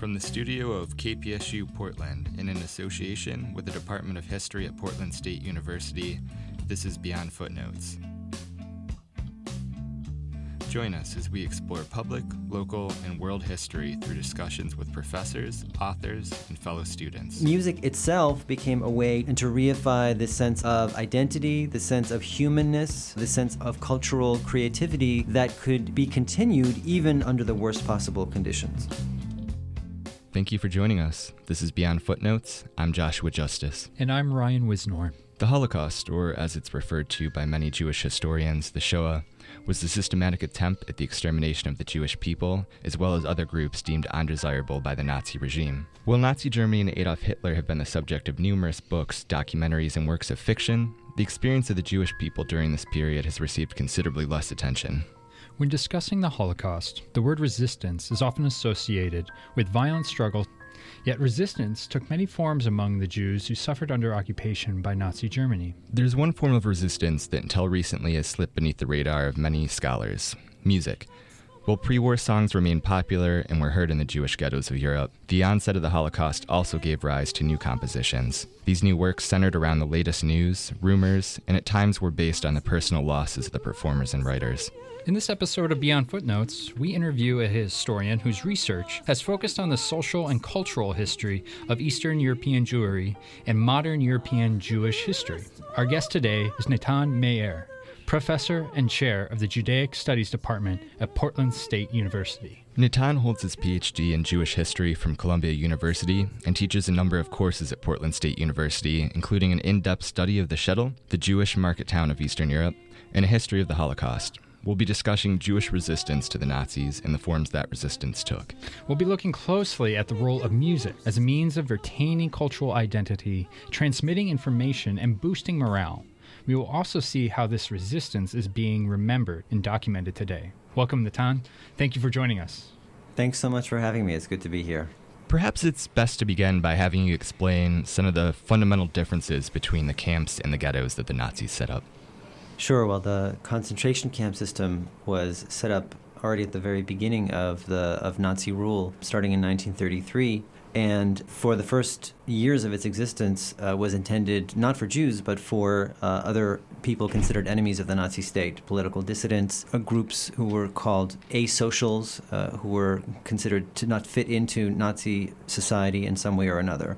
From the studio of KPSU Portland, in an association with the Department of History at Portland State University, this is Beyond Footnotes. Join us as we explore public, local, and world history through discussions with professors, authors, and fellow students. Music itself became a way to reify the sense of identity, the sense of humanness, the sense of cultural creativity that could be continued even under the worst possible conditions. Thank you for joining us. This is Beyond Footnotes. I'm Joshua Justice. And I'm Ryan Wisnor. The Holocaust, or as it's referred to by many Jewish historians, the Shoah, was the systematic attempt at the extermination of the Jewish people, as well as other groups deemed undesirable by the Nazi regime. While Nazi Germany and Adolf Hitler have been the subject of numerous books, documentaries, and works of fiction, the experience of the Jewish people during this period has received considerably less attention. When discussing the Holocaust, the word resistance is often associated with violent struggle Yet resistance took many forms among the Jews who suffered under occupation by Nazi Germany. There's one form of resistance that until recently has slipped beneath the radar of many scholars music. While pre war songs remained popular and were heard in the Jewish ghettos of Europe, the onset of the Holocaust also gave rise to new compositions. These new works centered around the latest news, rumors, and at times were based on the personal losses of the performers and writers. In this episode of Beyond Footnotes, we interview a historian whose research has focused on the social and cultural history of Eastern European Jewry and modern European Jewish history. Our guest today is Natan Meir, professor and chair of the Judaic Studies Department at Portland State University. Natan holds his PhD in Jewish history from Columbia University and teaches a number of courses at Portland State University, including an in depth study of the shtetl, the Jewish market town of Eastern Europe, and a history of the Holocaust. We'll be discussing Jewish resistance to the Nazis and the forms that resistance took. We'll be looking closely at the role of music as a means of retaining cultural identity, transmitting information, and boosting morale. We will also see how this resistance is being remembered and documented today. Welcome, Natan. Thank you for joining us. Thanks so much for having me. It's good to be here. Perhaps it's best to begin by having you explain some of the fundamental differences between the camps and the ghettos that the Nazis set up. Sure. Well, the concentration camp system was set up already at the very beginning of the of Nazi rule, starting in 1933, and for the first years of its existence uh, was intended not for Jews but for uh, other people considered enemies of the Nazi state, political dissidents, uh, groups who were called asocials, uh, who were considered to not fit into Nazi society in some way or another.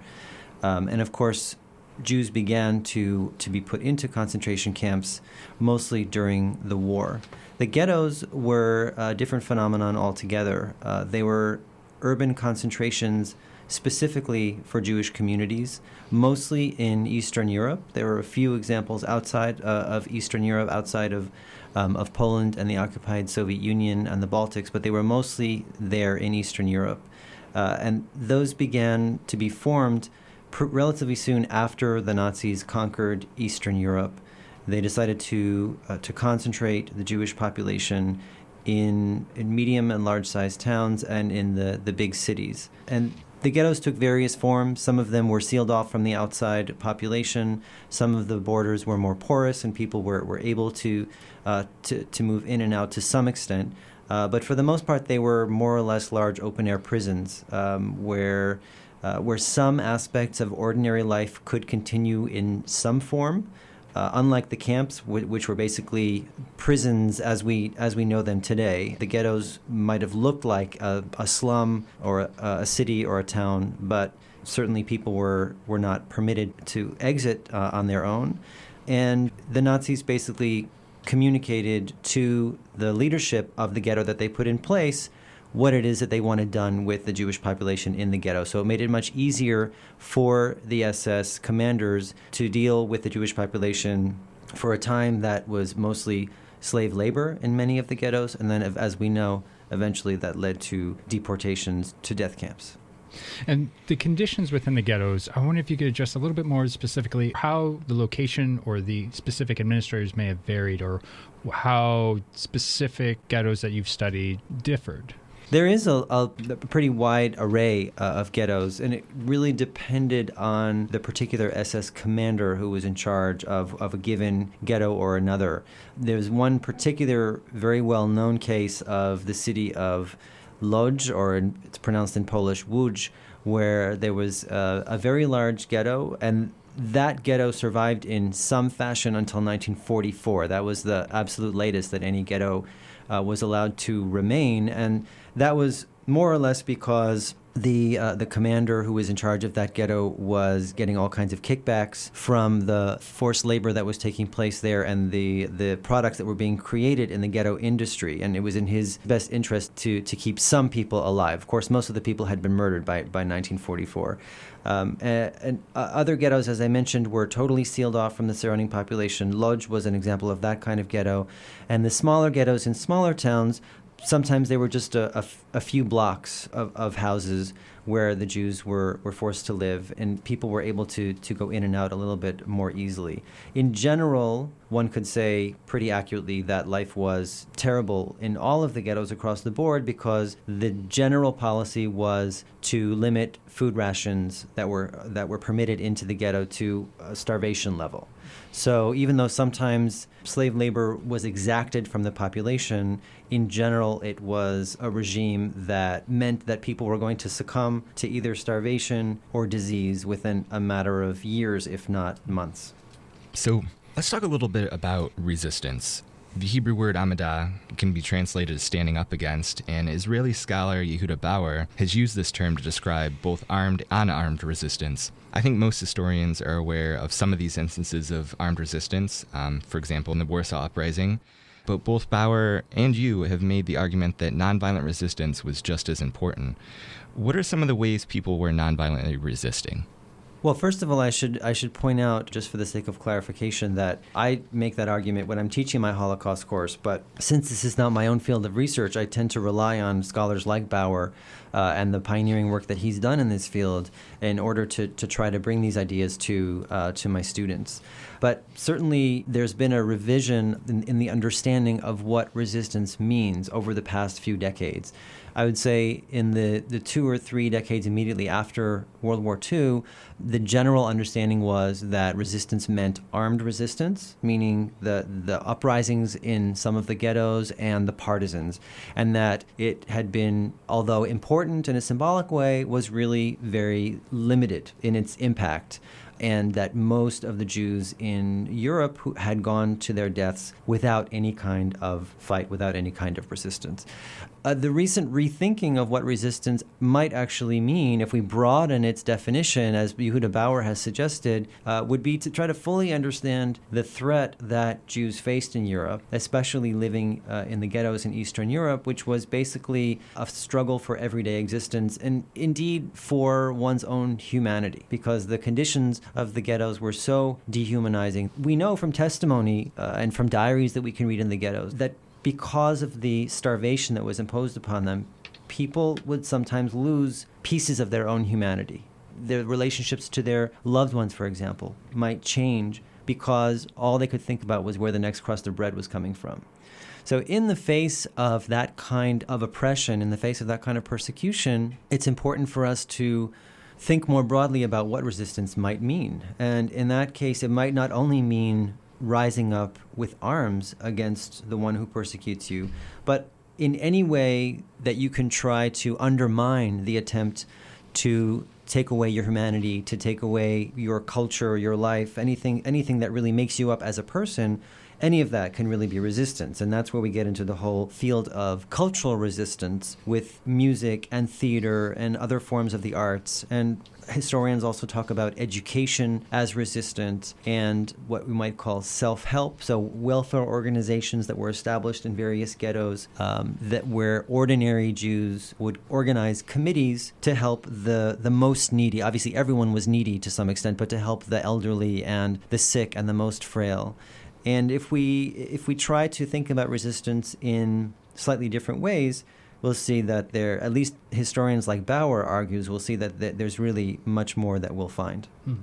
Um, and of course, Jews began to, to be put into concentration camps mostly during the war. The ghettos were a different phenomenon altogether. Uh, they were urban concentrations specifically for Jewish communities, mostly in Eastern Europe. There were a few examples outside uh, of Eastern Europe, outside of, um, of Poland and the occupied Soviet Union and the Baltics, but they were mostly there in Eastern Europe. Uh, and those began to be formed pr- relatively soon after the Nazis conquered Eastern Europe, they decided to uh, to concentrate the Jewish population in in medium and large sized towns and in the the big cities. And the ghettos took various forms. Some of them were sealed off from the outside population. Some of the borders were more porous, and people were, were able to, uh, to, to move in and out to some extent. Uh, but for the most part, they were more or less large open air prisons um, where uh, where some aspects of ordinary life could continue in some form. Uh, unlike the camps, w- which were basically prisons as we as we know them today, the ghettos might have looked like a, a slum or a, a, city or a town, but certainly people were were not permitted to exit uh, on their own, and the Nazis basically communicated to the leadership of the ghetto that they put in place what it is that they wanted done with the Jewish population in the ghetto. So it made it much easier for the SS commanders to deal with the Jewish population for a time that was mostly slave labor in many of the ghettos. And then, as we know, eventually that led to deportations to death camps. And the conditions within the ghettos, I wonder if you could address a little bit more specifically how the location or the specific administrators may have varied or how specific ghettos that you've studied differed. There is a, a pretty wide array uh, of ghettos, and it really depended on the particular SS commander who was in charge of, of a given ghetto or another. There's one particular very well known case of the city of Lodz, or it's pronounced in Polish Łódź, where there was uh, a very large ghetto, and that ghetto survived in some fashion until 1944. That was the absolute latest that any ghetto uh, was allowed to remain, and that was more or less because the uh, the commander who was in charge of that ghetto was getting all kinds of kickbacks from the forced labor that was taking place there and the the products that were being created in the ghetto industry and it was in his best interest to to keep some people alive of course most of the people had been murdered by by 1944 um, and, and uh, other ghettos, as I mentioned, were totally sealed off from the surrounding population. Lodz was an example of that kind of ghetto. And the smaller ghettos in smaller towns sometimes they were just a, few blocks of, of houses where the Jews were, were forced to live, and people were able to, to go in and out a little bit more easily. In general, one could say pretty accurately that life was terrible in all of the ghettos across the board because the general policy was to limit food rations that were, that were permitted into the ghetto to a starvation level. So even though sometimes slave labor was exacted from the population, in general, it was a regime that meant that people were going to succumb to either starvation or disease within a matter of years, if not months. So let's talk a little bit about resistance. The Hebrew word amidah can be translated as standing up against, and Israeli scholar Yehuda Bauer has used this term to describe both armed and unarmed resistance. I think most historians are aware of some of these instances of armed resistance, um, for example, in the Warsaw Uprising. But both Bauer and you have made the argument that nonviolent resistance was just as important. What are some of the ways people were nonviolently resisting? Well, first of all, I should I should point out, just for the sake of clarification, that I make that argument when I'm teaching my Holocaust course. But since this is not my own field of research, I tend to rely on scholars like Bauer uh, and the pioneering work that he's done in this field in order to, to try to bring these ideas to uh, to my students. But certainly, there's been a revision in, in the understanding of what resistance means over the past few decades. I would say in the, the two or three decades immediately after World War II, the general understanding was that resistance meant armed resistance, meaning the, the uprisings in some of the ghettos and the partisans, and that it had been, although important in a symbolic way, was really very limited in its impact and that most of the Jews in Europe who had gone to their deaths without any kind of fight, without any kind of resistance. Uh, the recent rethinking of what resistance might actually mean, if we broaden its definition, as Yehuda Bauer has suggested, uh, would be to try to fully understand the threat that Jews faced in Europe, especially living uh, in the ghettos in Eastern Europe, which was basically a struggle for everyday existence and indeed for one's own humanity, because the conditions of the ghettos were so dehumanizing. We know from testimony uh, and from diaries that we can read in the ghettos that because of the starvation that was imposed upon them, people would sometimes lose pieces of their own humanity. Their relationships to their loved ones, for example, might change because all they could think about was where the next crust of bread was coming from. So, in the face of that kind of oppression, in the face of that kind of persecution, it's important for us to think more broadly about what resistance might mean. And in that case, it might not only mean rising up with arms against the one who persecutes you, but in any way that you can try to undermine the attempt to take away your humanity, to take away your culture, your life, anything anything that really makes you up as a person, any of that can really be resistance. And that's where we get into the whole field of cultural resistance with music and theater and other forms of the arts. And historians also talk about education as resistance and what we might call self help. So, welfare organizations that were established in various ghettos um, that where ordinary Jews would organize committees to help the, the most needy. Obviously, everyone was needy to some extent, but to help the elderly and the sick and the most frail. And if we if we try to think about resistance in slightly different ways, we'll see that there, at least historians like Bauer argues, we'll see that th- there's really much more that we'll find. Hmm.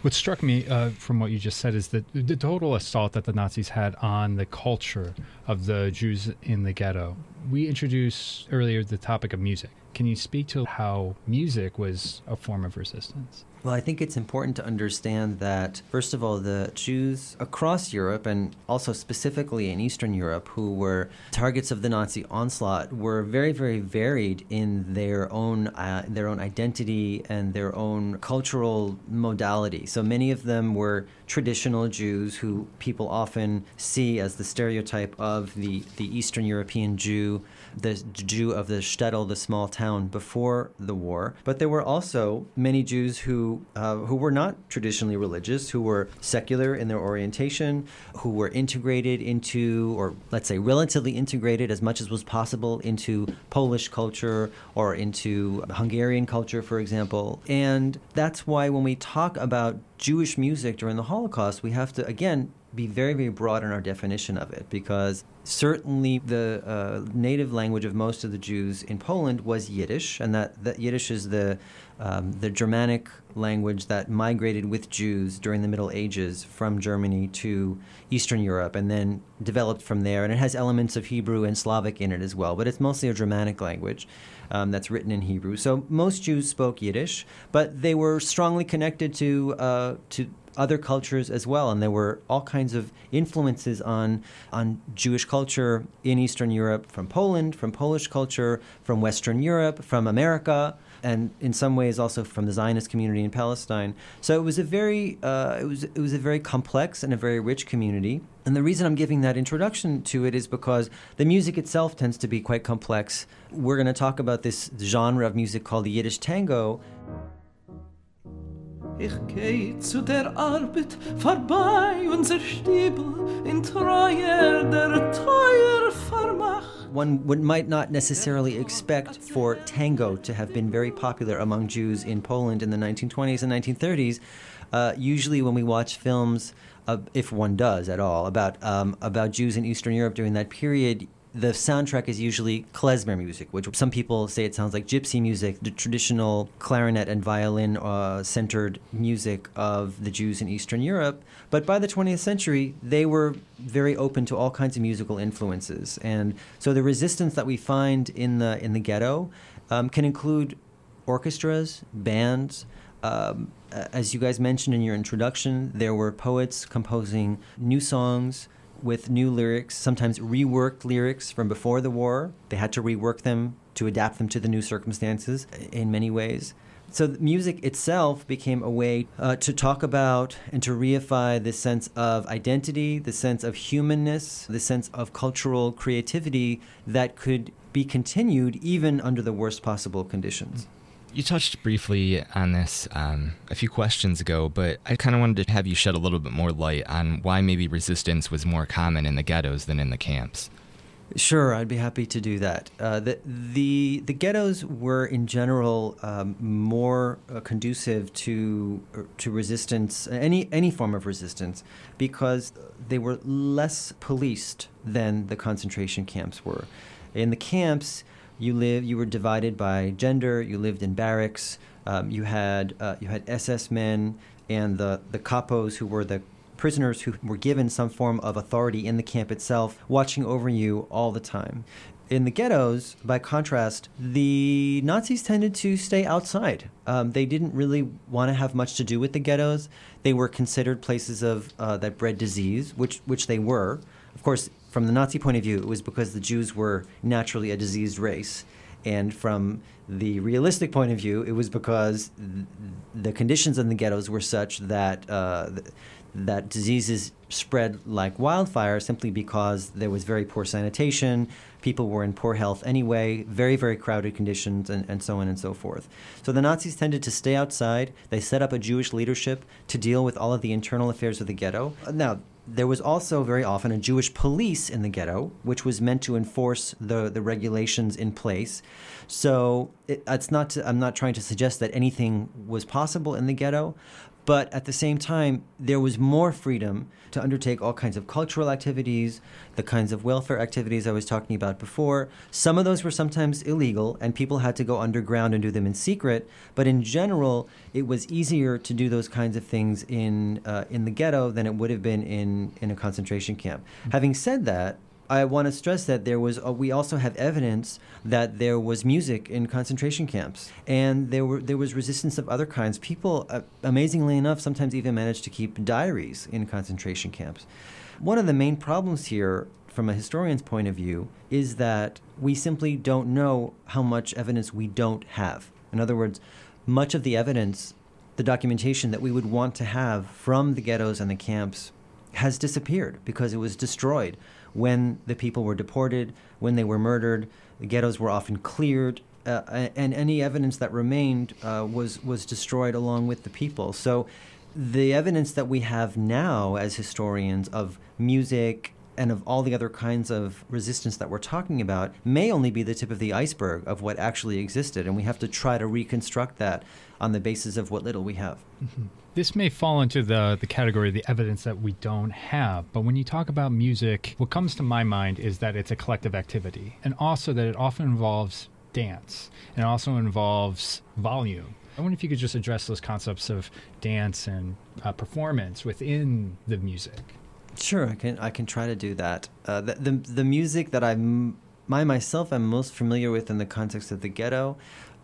What struck me uh, from what you just said is that the total assault that the Nazis had on the culture of the Jews in the ghetto We introduced earlier the topic of music. Can you speak to how music was a form of resistance? Well, I think it's important to understand that, first of all, the Jews across Europe and also specifically in Eastern Europe who were targets of the Nazi onslaught were very, very varied in their own, uh, their own identity and their own cultural modality. So many of them were traditional Jews who people often see as the stereotype of the, the Eastern European Jew the Jew of the shtetl, the small town, before the war. But there were also many Jews who uh, who were not traditionally religious, who were secular in their orientation, who were integrated into, or let's say, relatively integrated as much as was possible into Polish culture or into Hungarian culture, for example. And that's why when we talk about Jewish music during the Holocaust, we have to again be very, very broad in our definition of it because certainly the uh, native language of most of the Jews in Poland was Yiddish, and that, that Yiddish is the, um, the Germanic language that migrated with Jews during the Middle Ages from Germany to Eastern Europe and then developed from there. And it has elements of Hebrew and Slavic in it as well, but it's mostly a Germanic language. Um, that's written in Hebrew. So most Jews spoke Yiddish, but they were strongly connected to uh, to other cultures as well, and there were all kinds of influences on on Jewish culture in Eastern Europe from Poland, from Polish culture, from Western Europe, from America, and in some ways also from the Zionist community in Palestine. So it was a very uh, it was it was a very complex and a very rich community. And the reason I'm giving that introduction to it is because the music itself tends to be quite complex. We're going to talk about this genre of music called the Yiddish tango. Ich geh zu der Arbeit vorbei unser Stiebel in treuer der teuer Vermach. One would, might not necessarily expect for tango to have been very popular among Jews in Poland in the 1920s and 1930s. Uh, usually, when we watch films, uh, if one does at all, about um, about Jews in Eastern Europe during that period, the soundtrack is usually klezmer music, which some people say it sounds like gypsy music, the traditional clarinet and violin uh, centered music of the Jews in Eastern Europe. But by the 20th century, they were very open to all kinds of musical influences, and so the resistance that we find in the in the ghetto um, can include orchestras, bands. Um, as you guys mentioned in your introduction, there were poets composing new songs with new lyrics, sometimes reworked lyrics from before the war. They had to rework them to adapt them to the new circumstances in many ways. So, music itself became a way uh, to talk about and to reify the sense of identity, the sense of humanness, the sense of cultural creativity that could be continued even under the worst possible conditions. You touched briefly on this um, a few questions ago, but I kind of wanted to have you shed a little bit more light on why maybe resistance was more common in the ghettos than in the camps. Sure, I'd be happy to do that. Uh, the, the, the ghettos were in general um, more uh, conducive to uh, to resistance, any any form of resistance, because they were less policed than the concentration camps were. In the camps, you live you were divided by gender. You lived in barracks. Um, you had uh, you had SS men and the the capos who were the prisoners who were given some form of authority in the camp itself, watching over you all the time. In the ghettos, by contrast, the Nazis tended to stay outside. Um, they didn't really want to have much to do with the ghettos. They were considered places of uh, that bred disease, which which they were. Of course, from the Nazi point of view, it was because the Jews were naturally a diseased race. And from the realistic point of view, it was because th- the conditions in the ghettos were such that uh, th- that diseases spread like wildfire simply because there was very poor sanitation, people were in poor health anyway, very, very crowded conditions, and, and so on and so forth. So the Nazis tended to stay outside. They set up a Jewish leadership to deal with all of the internal affairs of the ghetto. Now, there was also very often a Jewish police in the ghetto, which was meant to enforce the, the regulations in place. So it, it's not to, I'm not trying to suggest that anything was possible in the ghetto, but at the same time, there was more freedom to undertake all kinds of cultural activities, the kinds of welfare activities I was talking about before. Some of those were sometimes illegal, and people had to go underground and do them in secret. But in general, it was easier to do those kinds of things in uh, in the ghetto than it would have been in in a concentration camp. Mm-hmm. Having said that, I want to stress that there was. Uh, we also have evidence that there was music in concentration camps, and there were there was resistance of other kinds. People, uh, amazingly enough, sometimes even managed to keep diaries in concentration camps. One of the main problems here from a historian's point of view, is that we simply don't know how much evidence we don't have. In other words, much of the evidence, the documentation that we would want to have from the ghettos and the camps has disappeared because it was destroyed when the people were deported, when they were murdered. The ghettos were often cleared, uh, and any evidence that remained uh, was was destroyed along with the people. So, the evidence that we have now as historians of music and of all the other kinds of resistance that we're talking about may only be the tip of the iceberg of what actually existed. And we have to try to reconstruct that on the basis of what little we have. Mm-hmm. This may fall into the, the category of the evidence that we don't have. But when you talk about music, what comes to my mind is that it's a collective activity, and also that it often involves dance, and also involves volume. I wonder if you could just address those concepts of dance and uh, performance within the music. Sure, I can. I can try to do that. Uh, the, the, the music that I'm, my myself, I'm most familiar with in the context of the ghetto,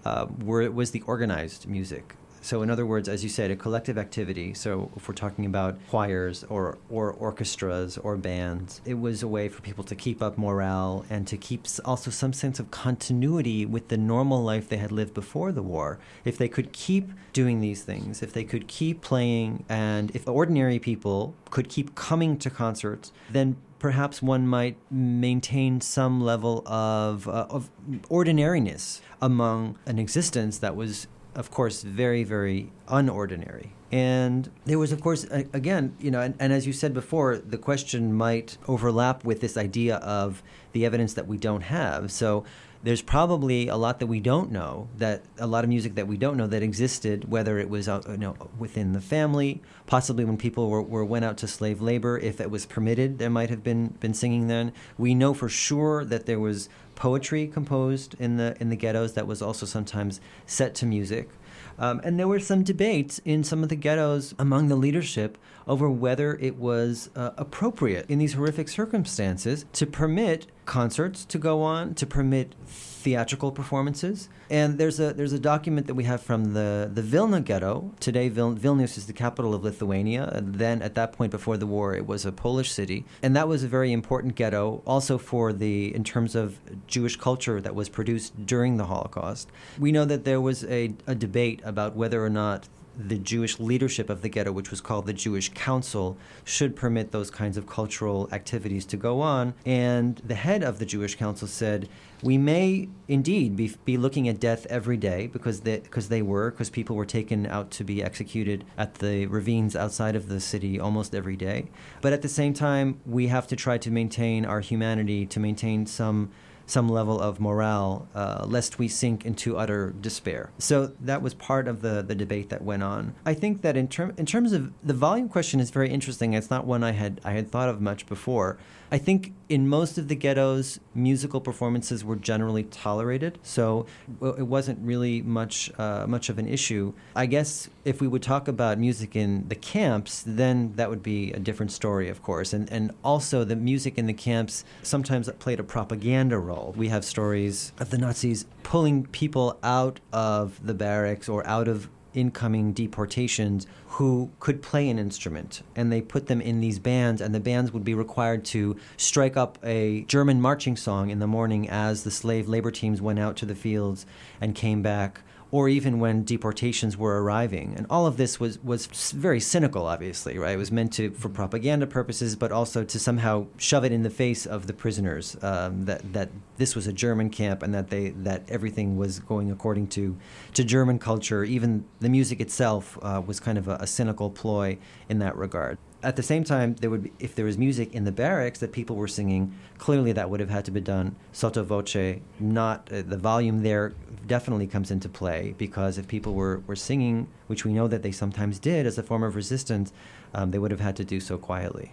uh, were was the organized music. So, in other words, as you said, a collective activity. So, if we're talking about choirs or, or orchestras or bands, it was a way for people to keep up morale and to keep also some sense of continuity with the normal life they had lived before the war. If they could keep doing these things, if they could keep playing, and if ordinary people could keep coming to concerts, then perhaps one might maintain some level of, uh, of ordinariness among an existence that was of course, very, very unordinary. And there was, of course, again, you know, and, and, as you said before, the question might overlap with this idea of the evidence that we don't have. So there's probably a lot that we don't know, that a lot of music that we don't know that existed, whether it was uh, you know, within the family, possibly when people were, were went out to slave labor, if it was permitted, there might have been, been singing then. We know for sure that there was poetry composed in the in the ghettos that was also sometimes set to music. Um, and there were some debates in some of the ghettos among the leadership over whether it was uh, appropriate in these horrific circumstances to permit concerts to go on, to permit theatrical performances. And there's a there's a document that we have from the the Vilna ghetto. Today, Vil- Vilnius is the capital of Lithuania. Then, at that point before the war, it was a Polish city, and that was a very important ghetto, also for the in terms of Jewish culture that was produced during the Holocaust. We know that there was a, a debate about whether or not the Jewish leadership of the ghetto, which was called the Jewish Council, should permit those kinds of cultural activities to go on. And the head of the Jewish Council said, we may indeed be, be looking at death every day because they, because they were, because people were taken out to be executed at the ravines outside of the city almost every day. But at the same time, we have to try to maintain our humanity, to maintain some some level of morale, uh, lest we sink into utter despair. So that was part of the, the debate that went on. I think that in, term, in terms of the volume question is very interesting. It's not one I had I had thought of much before. I think in most of the ghettos, musical performances were generally tolerated, so it wasn't really much uh, much of an issue. I guess if we would talk about music in the camps, then that would be a different story, of course. And and also the music in the camps sometimes played a propaganda role. We have stories of the Nazis pulling people out of the barracks or out of incoming deportations who could play an instrument and they put them in these bands and the bands would be required to strike up a German marching song in the morning as the slave labor teams went out to the fields and came back or even when deportations were arriving. And all of this was, was very cynical, obviously, right? It was meant to for propaganda purposes, but also to somehow shove it in the face of the prisoners um, that that this was a German camp and that they that everything was going according to to German culture. Even the music itself uh, was kind of a, a cynical ploy in that regard at the same time, there would be, if there was music in the barracks that people were singing, clearly that would have had to be done sotto voce. Not uh, the volume there definitely comes into play because if people were, were singing, which we know that they sometimes did as a form of resistance, um, they would have had to do so quietly.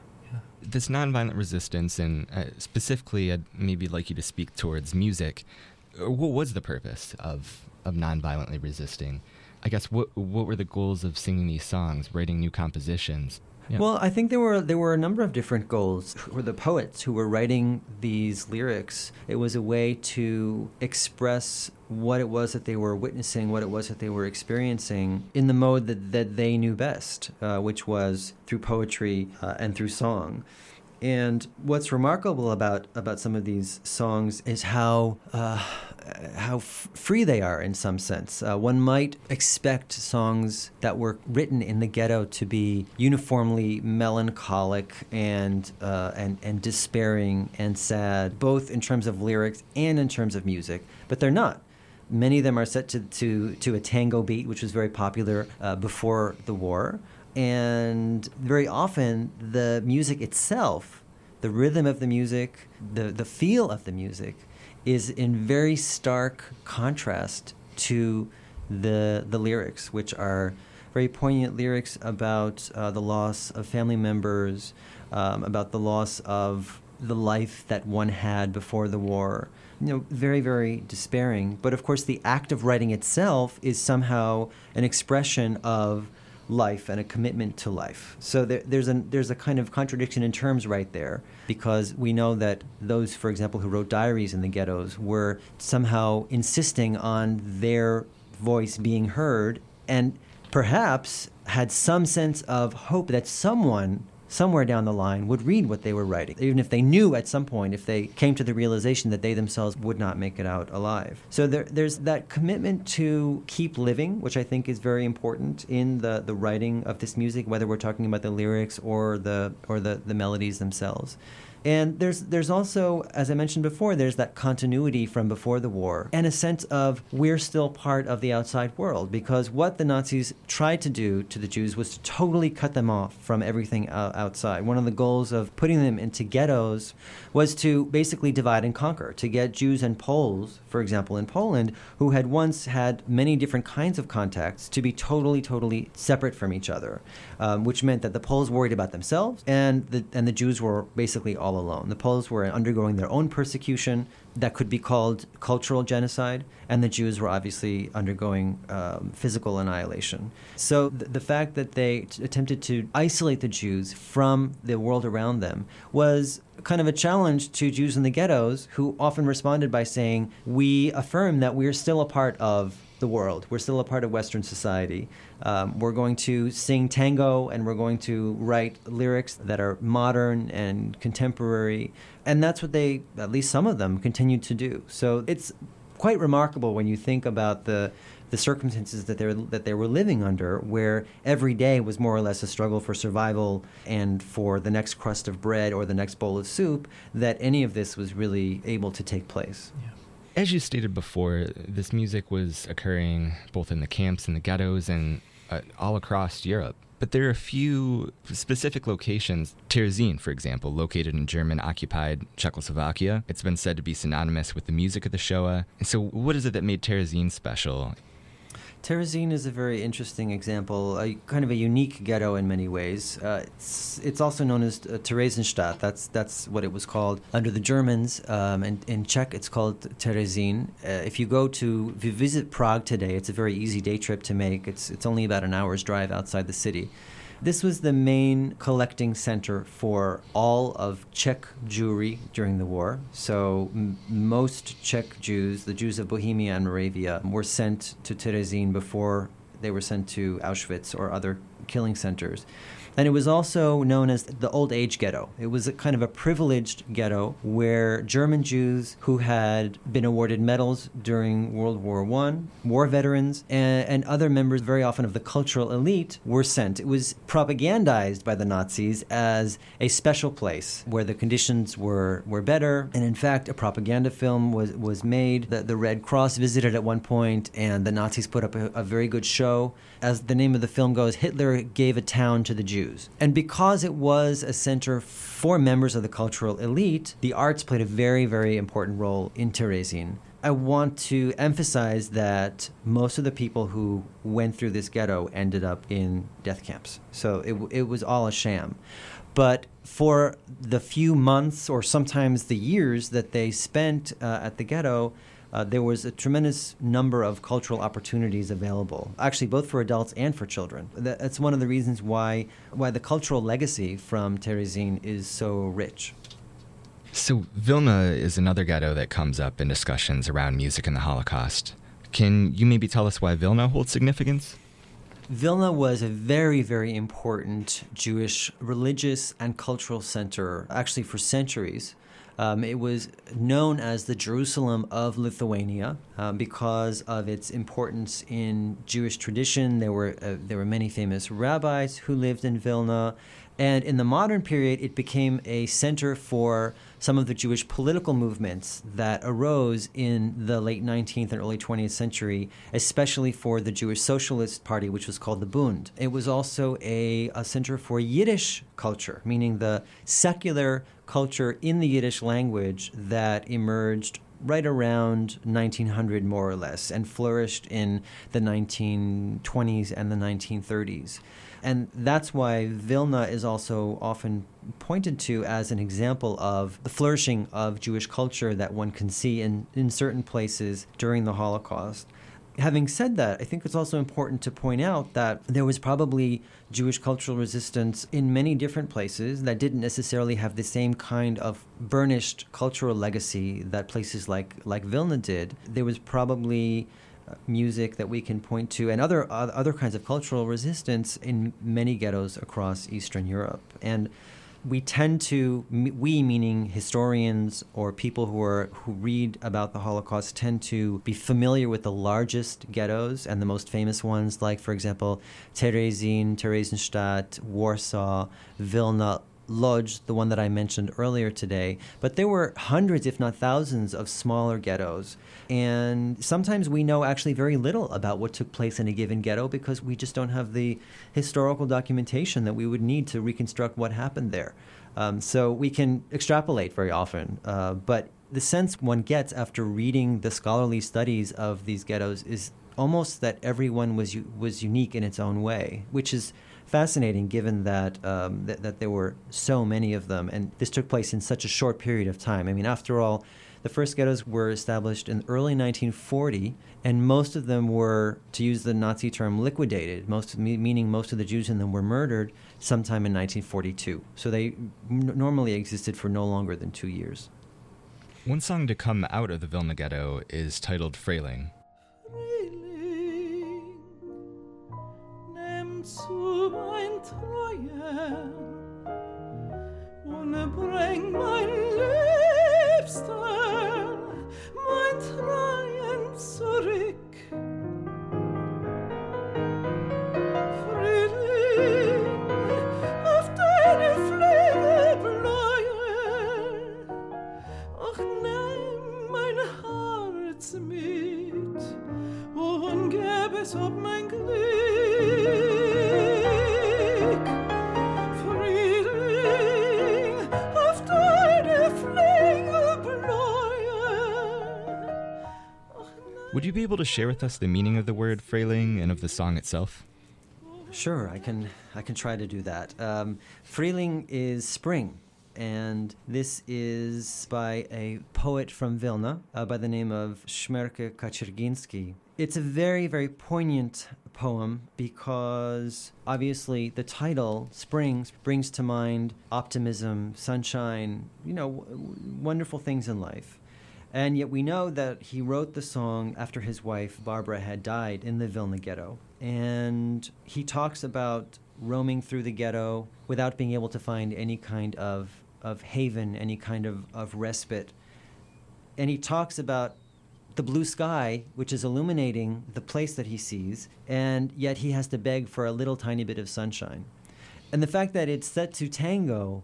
This nonviolent resistance, and uh, specifically, I'd maybe like you to speak towards music. Uh, what was the purpose of of nonviolently resisting? I guess what what were the goals of singing these songs, writing new compositions? Yeah. Well, I think there were there were a number of different goals. For the poets who were writing these lyrics, it was a way to express what it was that they were witnessing, what it was that they were experiencing in the mode that, that they knew best, uh, which was through poetry uh, and through song. And what's remarkable about about some of these songs is how uh, how f- free they are in some sense. Uh, one might expect songs that were written in the ghetto to be uniformly melancholic and uh, and and despairing and sad, both in terms of lyrics and in terms of music. But they're not. Many of them are set to to, to a tango beat, which was very popular uh, before the war and very often the music itself, the rhythm of the music, the, the feel of the music, is in very stark contrast to the, the lyrics, which are very poignant lyrics about uh, the loss of family members, um, about the loss of the life that one had before the war. You know, very, very despairing. But of course, the act of writing itself is somehow an expression of life and a commitment to life. So there, there's a there's a kind of contradiction in terms right there because we know that those, for example, who wrote diaries in the ghettos were somehow insisting on their voice being heard and perhaps had some sense of hope that someone somewhere down the line would read what they were writing, even if they knew at some point, if they came to the realization that they themselves would not make it out alive. So there, there's that commitment to keep living, which I think is very important in the, the writing of this music, whether we're talking about the lyrics or the or the, the melodies themselves. And there's there's also, as I mentioned before, there's that continuity from before the war and a sense of we're still part of the outside world because what the Nazis tried to do to the Jews was to totally cut them off from everything outside. One of the goals of putting them into ghettos was to basically divide and conquer, to get Jews and Poles, for example, in Poland, who had once had many different kinds of contacts, to be totally, totally separate from each other, um, which meant that the Poles worried about themselves and the and the Jews were basically all alone. The Poles were undergoing their own persecution that could be called cultural genocide, and the Jews were obviously undergoing um, physical annihilation. So th- the fact that they t- attempted to isolate the Jews from the world around them was kind of a challenge to Jews in the ghettos, who often responded by saying, "We affirm that we are still a part of." The world. We're still a part of Western society. Um, we're going to sing tango and we're going to write lyrics that are modern and contemporary. And that's what they, at least some of them, continue to do. So it's quite remarkable when you think about the the circumstances that they were, that they were living under, where every day was more or less a struggle for survival and for the next crust of bread or the next bowl of soup, that any of this was really able to take place. Yeah. As you stated before, this music was occurring both in the camps and the ghettos and uh, all across Europe. But there are a few specific locations. Terezin, for example, located in German occupied Czechoslovakia. It's been said to be synonymous with the music of the Shoah. So, what is it that made Terezin special? Terezin is a very interesting example, a kind of a unique ghetto in many ways. Uh, it's, it's also known as uh, Theresienstadt. That's that's what it was called under the Germans. Um, and in Czech, it's called Terezin. Uh, if you go to, if you visit Prague today, it's a very easy day trip to make. It's it's only about an hour's drive outside the city. This was the main collecting center for all of Czech Jewry during the war. So m- most Czech Jews, the Jews of Bohemia and Moravia, were sent to Terezin before they were sent to Auschwitz or other killing centers. And it was also known as the Old Age Ghetto. It was a kind of a privileged ghetto where German Jews who had been awarded medals during World War I, war veterans, and, and other members, very often of the cultural elite, were sent. It was propagandized by the Nazis as a special place where the conditions were, were better. And in fact, a propaganda film was, was made. The, the Red Cross visited at one point, and the Nazis put up a, a very good show. As the name of the film goes, Hitler gave a town to the Jews. And because it was a center for members of the cultural elite, the arts played a very, very important role in Terezin. I want to emphasize that most of the people who went through this ghetto ended up in death camps. So it, it was all a sham. But for the few months or sometimes the years that they spent uh, at the ghetto, uh, there was a tremendous number of cultural opportunities available, actually, both for adults and for children. That's one of the reasons why, why the cultural legacy from Terezin is so rich. So, Vilna is another ghetto that comes up in discussions around music and the Holocaust. Can you maybe tell us why Vilna holds significance? Vilna was a very, very important Jewish religious and cultural center, actually, for centuries. Um, it was known as the Jerusalem of Lithuania um, because of its importance in Jewish tradition. There were uh, there were many famous rabbis who lived in Vilna, and in the modern period, it became a center for some of the Jewish political movements that arose in the late 19th and early 20th century, especially for the Jewish Socialist Party, which was called the Bund. It was also a, a center for Yiddish culture, meaning the secular culture in the Yiddish language that emerged right around 1900 more or less and flourished in the 1920s and the 1930s and that's why Vilna is also often pointed to as an example of the flourishing of Jewish culture that one can see in, in certain places during the Holocaust. Having said that, I think it's also important to point out that there was probably Jewish cultural resistance in many different places that didn't necessarily have the same kind of burnished cultural legacy that places like, like Vilna did. There was probably music that we can point to, and other uh, other kinds of cultural resistance in many ghettos across Eastern Europe. And we tend to, we meaning historians or people who are who read about the Holocaust, tend to be familiar with the largest ghettos and the most famous ones, like for example, Theresienstadt, Warsaw, Vilna, Lodz, the one that I mentioned earlier today, but there were hundreds, if not thousands, of smaller ghettos. And sometimes we know actually very little about what took place in a given ghetto because we just don't have the historical documentation that we would need to reconstruct what happened there. Um, so we can extrapolate very often, uh, but the sense one gets after reading the scholarly studies of these ghettos is almost that everyone was was unique in its own way, which is fascinating given that, um, th- that there were so many of them and this took place in such a short period of time. I mean, after all, the first ghettos were established in early 1940, and most of them were, to use the Nazi term, liquidated, most meaning most of the Jews in them were murdered sometime in 1942. So they n- normally existed for no longer than two years. One song to come out of the Vilna ghetto is titled Frayling. zu bring mein Would you be able to share with us the meaning of the word Frayling and of the song itself? Sure, I can. I can try to do that. Um, Frayling is spring, and this is by a poet from Vilna uh, by the name of Shmerke Kaczergiński. It's a very, very poignant poem because obviously the title, Spring, brings to mind optimism, sunshine, you know, w- wonderful things in life. And yet we know that he wrote the song after his wife, Barbara, had died in the Vilna ghetto. And he talks about roaming through the ghetto without being able to find any kind of, of haven, any kind of, of respite. And he talks about the blue sky, which is illuminating the place that he sees, and yet he has to beg for a little tiny bit of sunshine. And the fact that it's set to tango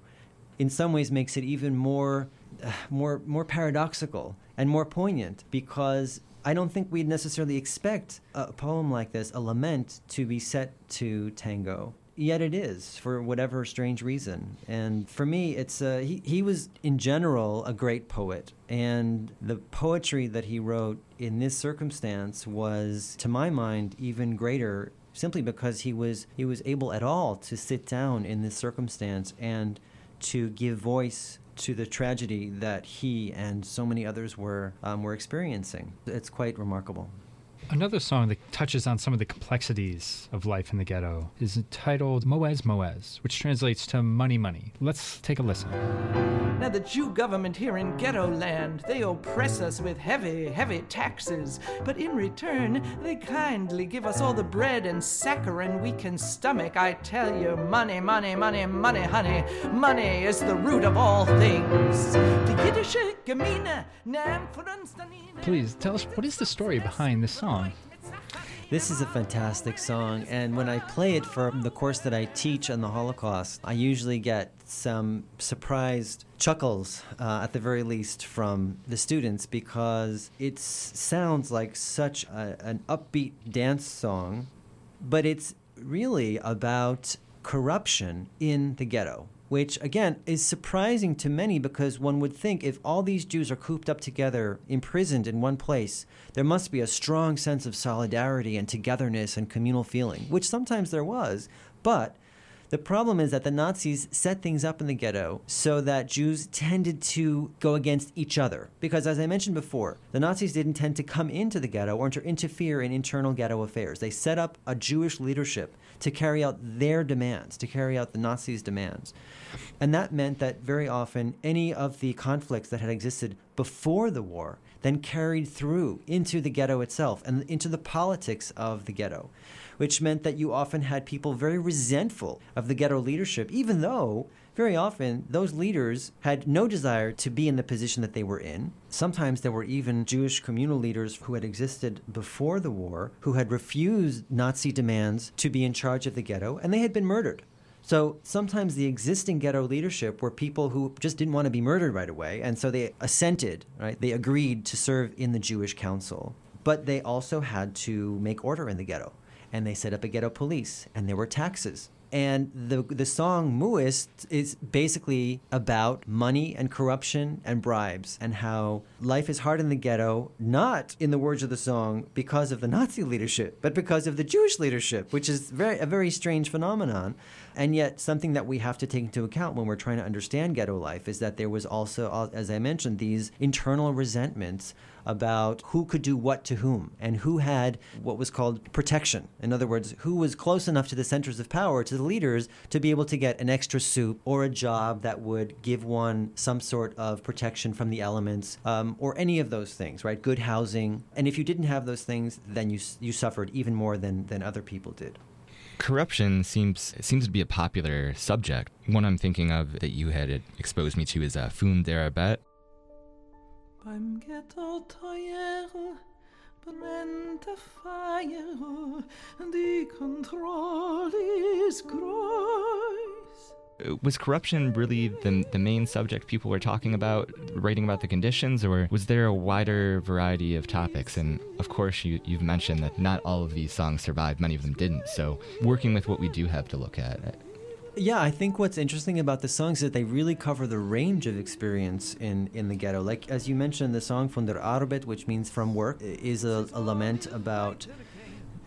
in some ways makes it even more more more paradoxical and more poignant because I don't think we'd necessarily expect a poem like this, a lament, to be set to tango. Yet it is for whatever strange reason. And for me, it's uh, he, he was in general a great poet. And the poetry that he wrote in this circumstance was, to my mind, even greater simply because he was he was able at all to sit down in this circumstance and to give voice to the tragedy that he and so many others were um, were experiencing. It's quite remarkable. Another song that touches on some of the complexities of life in the ghetto is entitled Moez Moez, which translates to Money Money. Let's take a listen. Now, the Jew government here in ghetto land, they oppress us with heavy, heavy taxes. But in return, they kindly give us all the bread and saccharin we can stomach. I tell you, money, money, money, money, honey. Money is the root of all things. Please tell us what is the story behind this song? This is a fantastic song, and when I play it for the course that I teach on the Holocaust, I usually get some surprised chuckles, uh, at the very least, from the students because it sounds like such a, an upbeat dance song, but it's really about corruption in the ghetto which again is surprising to many because one would think if all these Jews are cooped up together, imprisoned in one place, there must be a strong sense of solidarity and togetherness and communal feeling, which sometimes there was. But the problem is that the Nazis set things up in the ghetto so that Jews tended to go against each other. Because, as I mentioned before, the Nazis didn't tend to come into the ghetto or to interfere in internal ghetto affairs. They set up a Jewish leadership to carry out their demands, to carry out the Nazis' demands. And that meant that very often any of the conflicts that had existed before the war then carried through into the ghetto itself and into the politics of the ghetto which meant that you often had people very resentful of the ghetto leadership, even though very often those leaders had no desire to be in the position that they were in. Sometimes there were even Jewish communal leaders who had existed before the war who had refused Nazi demands to be in charge of the ghetto, and they had been murdered. So sometimes the existing ghetto leadership were people who just didn't want to be murdered right away, and so they assented, right? They agreed to serve in the Jewish council. But they also had to make order in the ghetto and they set up a ghetto police, and there were taxes. And the the song Muist is basically about money and corruption and bribes and how life is hard in the ghetto, not in the words of the song because of the Nazi leadership, but because of the Jewish leadership, which is very a very strange phenomenon. And yet, something that we have to take into account when we're trying to understand ghetto life is that there was also, as I mentioned, these internal resentments about who could do what to whom and who had what was called protection. In other words, who was close enough to the centers of power, to the leaders, to be able to get an extra soup or a job that would give one some sort of protection from the elements um, or any of those things, right? Good housing. And if you didn't have those things, then you, you suffered even more than, than other people did corruption seems seems to be a popular subject. One I'm thinking of that you had exposed me to is uh, Fun der Arbet. Beim Ghetto teuer brennt a fire, die Kontrolle ist groß uh, was corruption really the, the main subject people were talking about, writing about the conditions, or was there a wider variety of topics? And of course, you, you've mentioned that not all of these songs survived, many of them didn't. So, working with what we do have to look at. Uh, Yeah, I think what's interesting about the songs is that they really cover the range of experience in, in the ghetto. Like, as you mentioned, the song Von der Arbeit, which means from work, is a, a lament about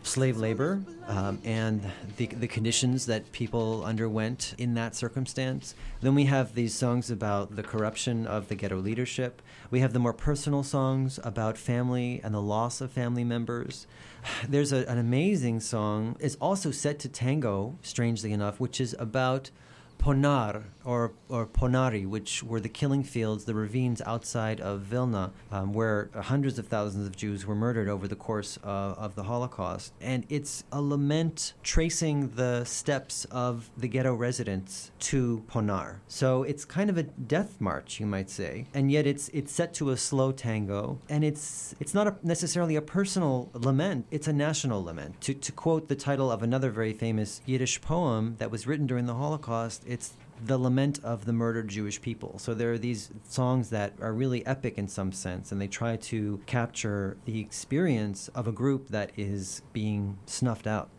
slave labor um, and the, the conditions that people underwent in that circumstance. Then we have these songs about the corruption of the ghetto leadership. We have the more personal songs about family and the loss of family members. There's a, an amazing song, it's also set to tango, strangely enough, which is about Ponar or, or Ponary, which were the killing fields, the ravines outside of Vilna, um, where hundreds of thousands of Jews were murdered over the course of the Holocaust. And it's a lament tracing the steps of the ghetto residents to Ponar. So it's kind of a death march, you might say. And yet it's, it's set to a slow tango. And it's, it's not a, necessarily a personal lament, it's a national lament. To, to quote the title of another very famous Yiddish poem that was written during the Holocaust, it's the lament of the murdered Jewish people. So there are these songs that are really epic in some sense, and they try to capture the experience of a group that is being snuffed out.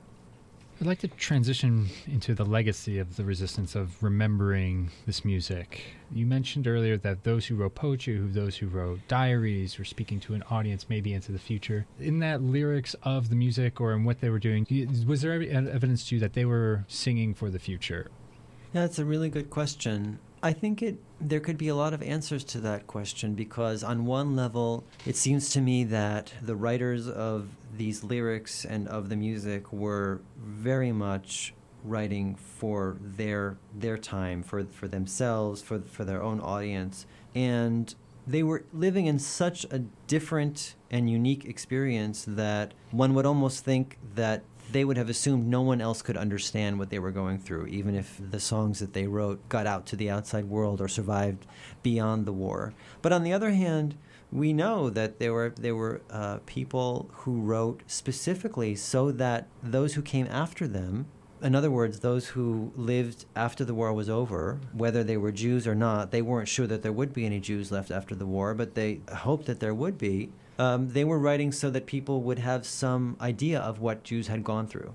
I'd like to transition into the legacy of the resistance of remembering this music. You mentioned earlier that those who wrote poetry, who those who wrote diaries, were speaking to an audience maybe into the future. In that lyrics of the music or in what they were doing, was there evidence to you that they were singing for the future? Yeah, that's a really good question. I think it there could be a lot of answers to that question because on one level it seems to me that the writers of these lyrics and of the music were very much writing for their their time for for themselves for for their own audience and they were living in such a different and unique experience that one would almost think that they would have assumed no one else could understand what they were going through, even if the songs that they wrote got out to the outside world or survived beyond the war. But on the other hand, we know that there were there were uh, people who wrote specifically so that those who came after them in other words, those who lived after the war was over, whether they were Jews or not, they weren't sure that there would be any Jews left after the war, but they hoped that there would be. Um, they were writing so that people would have some idea of what Jews had gone through.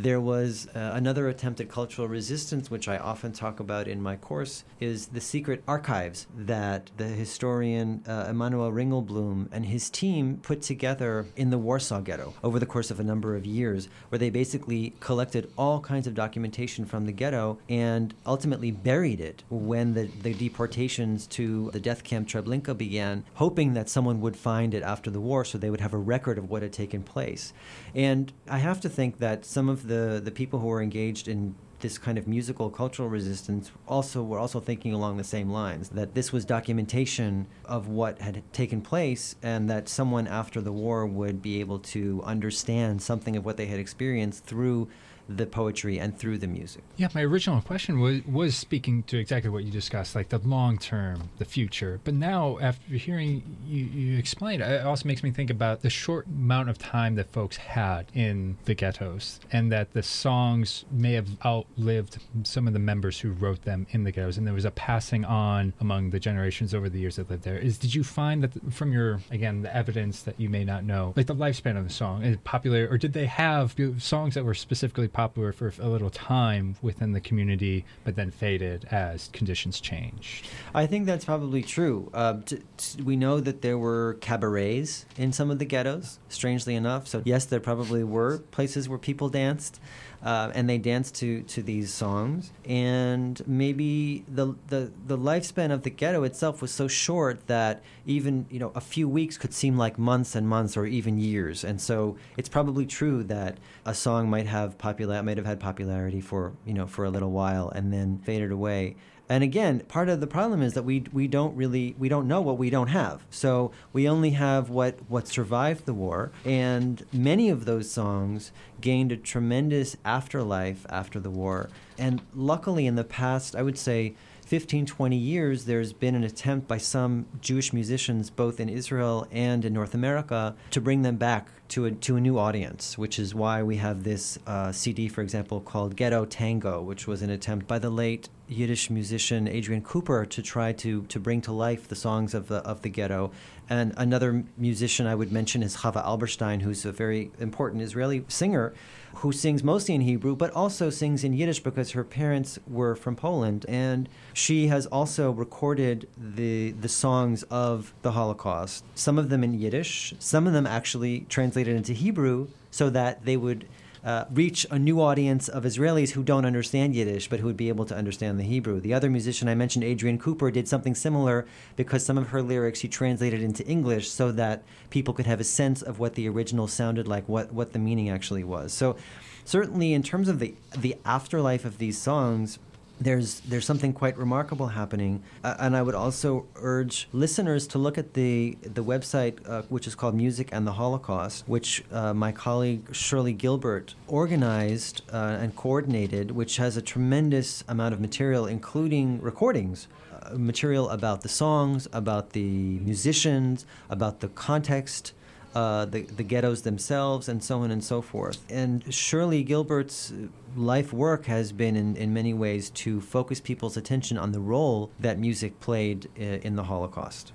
There was uh, another attempt at cultural resistance, which I often talk about in my course, is the secret archives that the historian uh, Emanuel Ringelblum and his team put together in the Warsaw Ghetto over the course of a number of years, where they basically collected all kinds of documentation from the ghetto and ultimately buried it when the, the deportations to the death camp Treblinka began, hoping that someone would find it after the war so they would have a record of what had taken place. And I have to think that some of the, the people who were engaged in this kind of musical cultural resistance also were also thinking along the same lines that this was documentation of what had taken place and that someone after the war would be able to understand something of what they had experienced through the poetry and through the music. Yeah, my original question was was speaking to exactly what you discussed, like the long term, the future. But now, after hearing you, you explain, it also makes me think about the short amount of time that folks had in the ghettos, and that the songs may have outlived some of the members who wrote them in the ghettos, and there was a passing on among the generations over the years that lived there. Is did you find that from your again the evidence that you may not know, like the lifespan of the song, is popular, or did they have songs that were specifically popular for a little time within the community, but then faded as conditions changed. I think that's probably true. Uh, t- t- we know that there were cabarets in some of the ghettos, strangely enough. So, yes, there probably were places where people danced uh, and they danced to, to these songs. And maybe the, the, the lifespan of the ghetto itself was so short that even you know a few weeks could seem like months and months or even years. And so it's probably true that a song might have popular might have had popularity for you know for a little while and then faded away. And again, part of the problem is that we we don't really we don't know what we don't have. So we only have what what survived the war, and many of those songs gained a tremendous afterlife after the war. And luckily, in the past, I would say 15, 20 years, there's been an attempt by some Jewish musicians, both in Israel and in North America, to bring them back to a, to a new audience, which is why we have this uh, CD, for example, called Ghetto Tango, which was an attempt by the late Yiddish musician Adrienne Cooper to try to, to bring to life the songs of the, of the ghetto. And another musician I would mention is Chava Alberstein, who's a very important Israeli singer who sings mostly in Hebrew, but also sings in Yiddish because her parents were from Poland. And she has also recorded the, the songs of the Holocaust, some of them in Yiddish, some of them actually translated into Hebrew so that they would uh, reach a new audience of Israelis who don't understand Yiddish but who would be able to understand the Hebrew. The other musician I mentioned, Adrienne Cooper, did something similar because some of her lyrics she translated into English so that people could have a sense of what the original sounded like, what, what the meaning actually was. So, certainly, in terms of the, the afterlife of these songs, there's there's something quite remarkable happening, uh, and I would also urge listeners to look at the the website uh, which is called Music and the Holocaust, which uh, my colleague Shirli Gilbert organized uh, and coordinated, which has a tremendous amount of material, including recordings. Uh, material about the songs, about the musicians, about the context, uh, the, the ghettos themselves, and so on and so forth. And Shirli Gilbert's life work has been, in, in many ways, to focus people's attention on the role that music played uh, in the Holocaust.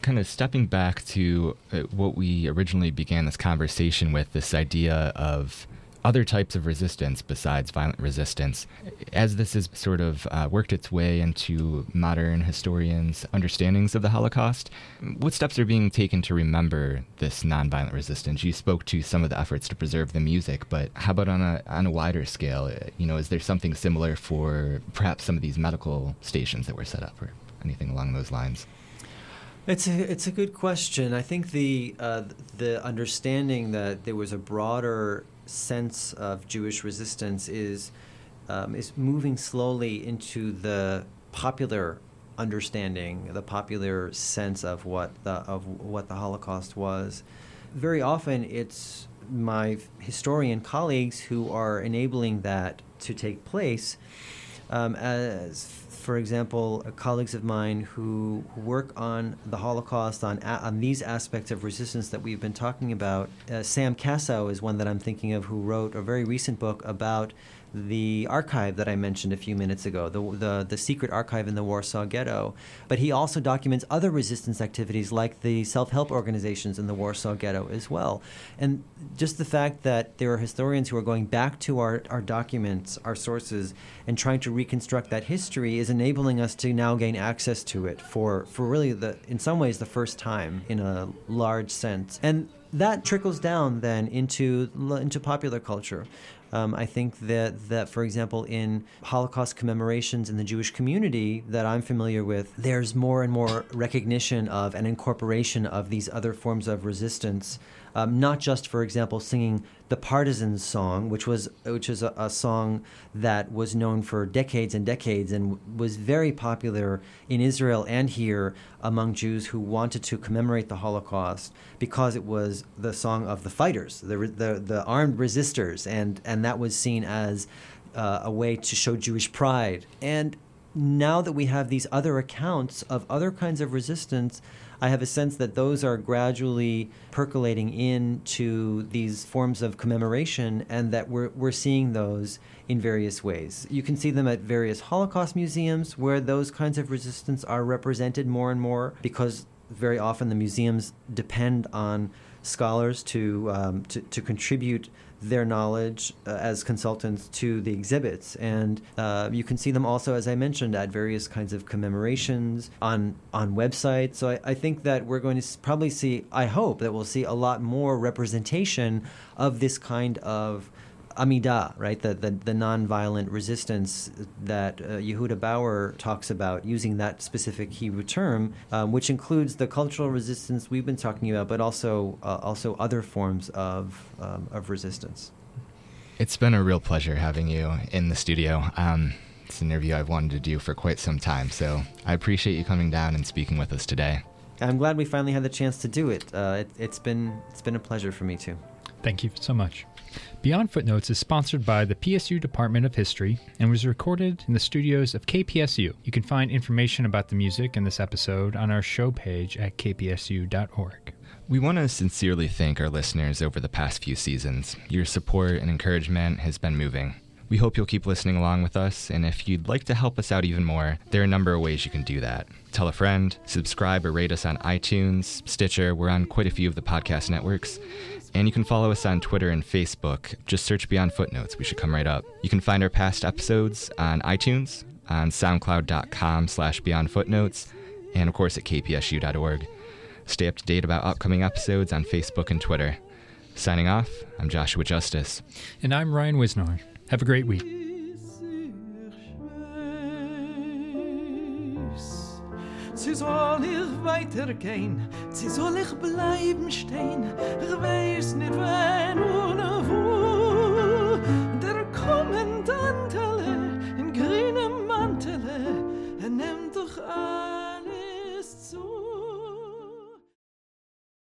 Kind of stepping back to uh, what we originally began this conversation with this idea of other types of resistance besides violent resistance. As this has sort of uh, worked its way into modern historians' understandings of the Holocaust, what steps are being taken to remember this nonviolent resistance? You spoke to some of the efforts to preserve the music, but how about on a on a wider scale? You know, is there something similar for perhaps some of these medical stations that were set up, or anything along those lines? It's a it's a good question. I think the uh, the understanding that there was a broader sense of Jewish resistance is um, is moving slowly into the popular understanding, the popular sense of what the of what the Holocaust was. Very often, it's my historian colleagues who are enabling that to take place. Um, as for example, uh, colleagues of mine who work on the Holocaust, on, on these aspects of resistance that we've been talking about. Uh, Sam Kassow is one that I'm thinking of who wrote a very recent book about the archive that I mentioned a few minutes ago, the, the, the secret archive in the Warsaw Ghetto. But he also documents other resistance activities like the self help organizations in the Warsaw Ghetto as well. And just the fact that there are historians who are going back to our, our documents, our sources, and trying to reconstruct that history is enabling us to now gain access to it for, for really the, in some ways, the first time in a large sense. And that trickles down then into into popular culture. Um, I think that, that, for example, in Holocaust commemorations in the Jewish community that I'm familiar with, there's more and more recognition of and incorporation of these other forms of resistance um, not just, for example, singing the partisan song, which was which is a, a, song that was known for decades and decades and was very popular in Israel and here among Jews who wanted to commemorate the Holocaust because it was the song of the fighters, the the, the armed resistors, and and that was seen as uh, a way to show Jewish pride. And now that we have these other accounts of other kinds of resistance I have a sense that those are gradually percolating into these forms of commemoration and that we're, we're seeing those in various ways. You can see them at various Holocaust museums where those kinds of resistance are represented more and more because very often the museums depend on scholars to, um, to, to contribute their knowledge uh, as consultants to the exhibits. And uh, you can see them also, as I mentioned, at various kinds of commemorations on, on websites. So I, I think that we're going to probably see, I hope that we'll see a lot more representation of this kind of Amida, right? The, the, the nonviolent resistance that uh, Yehuda Bauer talks about, using that specific Hebrew term, um, which includes the cultural resistance we've been talking about, but also uh, also other forms of um, of resistance. It's been a real pleasure having you in the studio. Um, it's an interview I've wanted to do for quite some time, so I appreciate you coming down and speaking with us today. I'm glad we finally had the chance to do it. Uh, it it's been it's been a pleasure for me too. Thank you so much. Beyond Footnotes is sponsored by the PSU Department of History and was recorded in the studios of KPSU. You can find information about the music in this episode on our show page at kpsu.org. We want to sincerely thank our listeners over the past few seasons. Your support and encouragement has been moving. We hope you'll keep listening along with us, and if you'd like to help us out even more, there are a number of ways you can do that. Tell a friend, subscribe or rate us on iTunes, Stitcher, we're on quite a few of the podcast networks, and you can follow us on Twitter and Facebook. Just search Beyond Footnotes. We should come right up. You can find our past episodes on iTunes, on soundcloud.com slash beyond footnotes, and of course at kpsu.org. Stay up to date about upcoming episodes on Facebook and Twitter. Signing off, I'm Joshua Justice. And I'm Ryan Wisnar. Have a great week. Sie soll ich weitergehen, sie soll ich bleiben stehen, ich weiß nicht wann oder wo. Der Kommandantele in grünem Mantele, er nimmt doch an.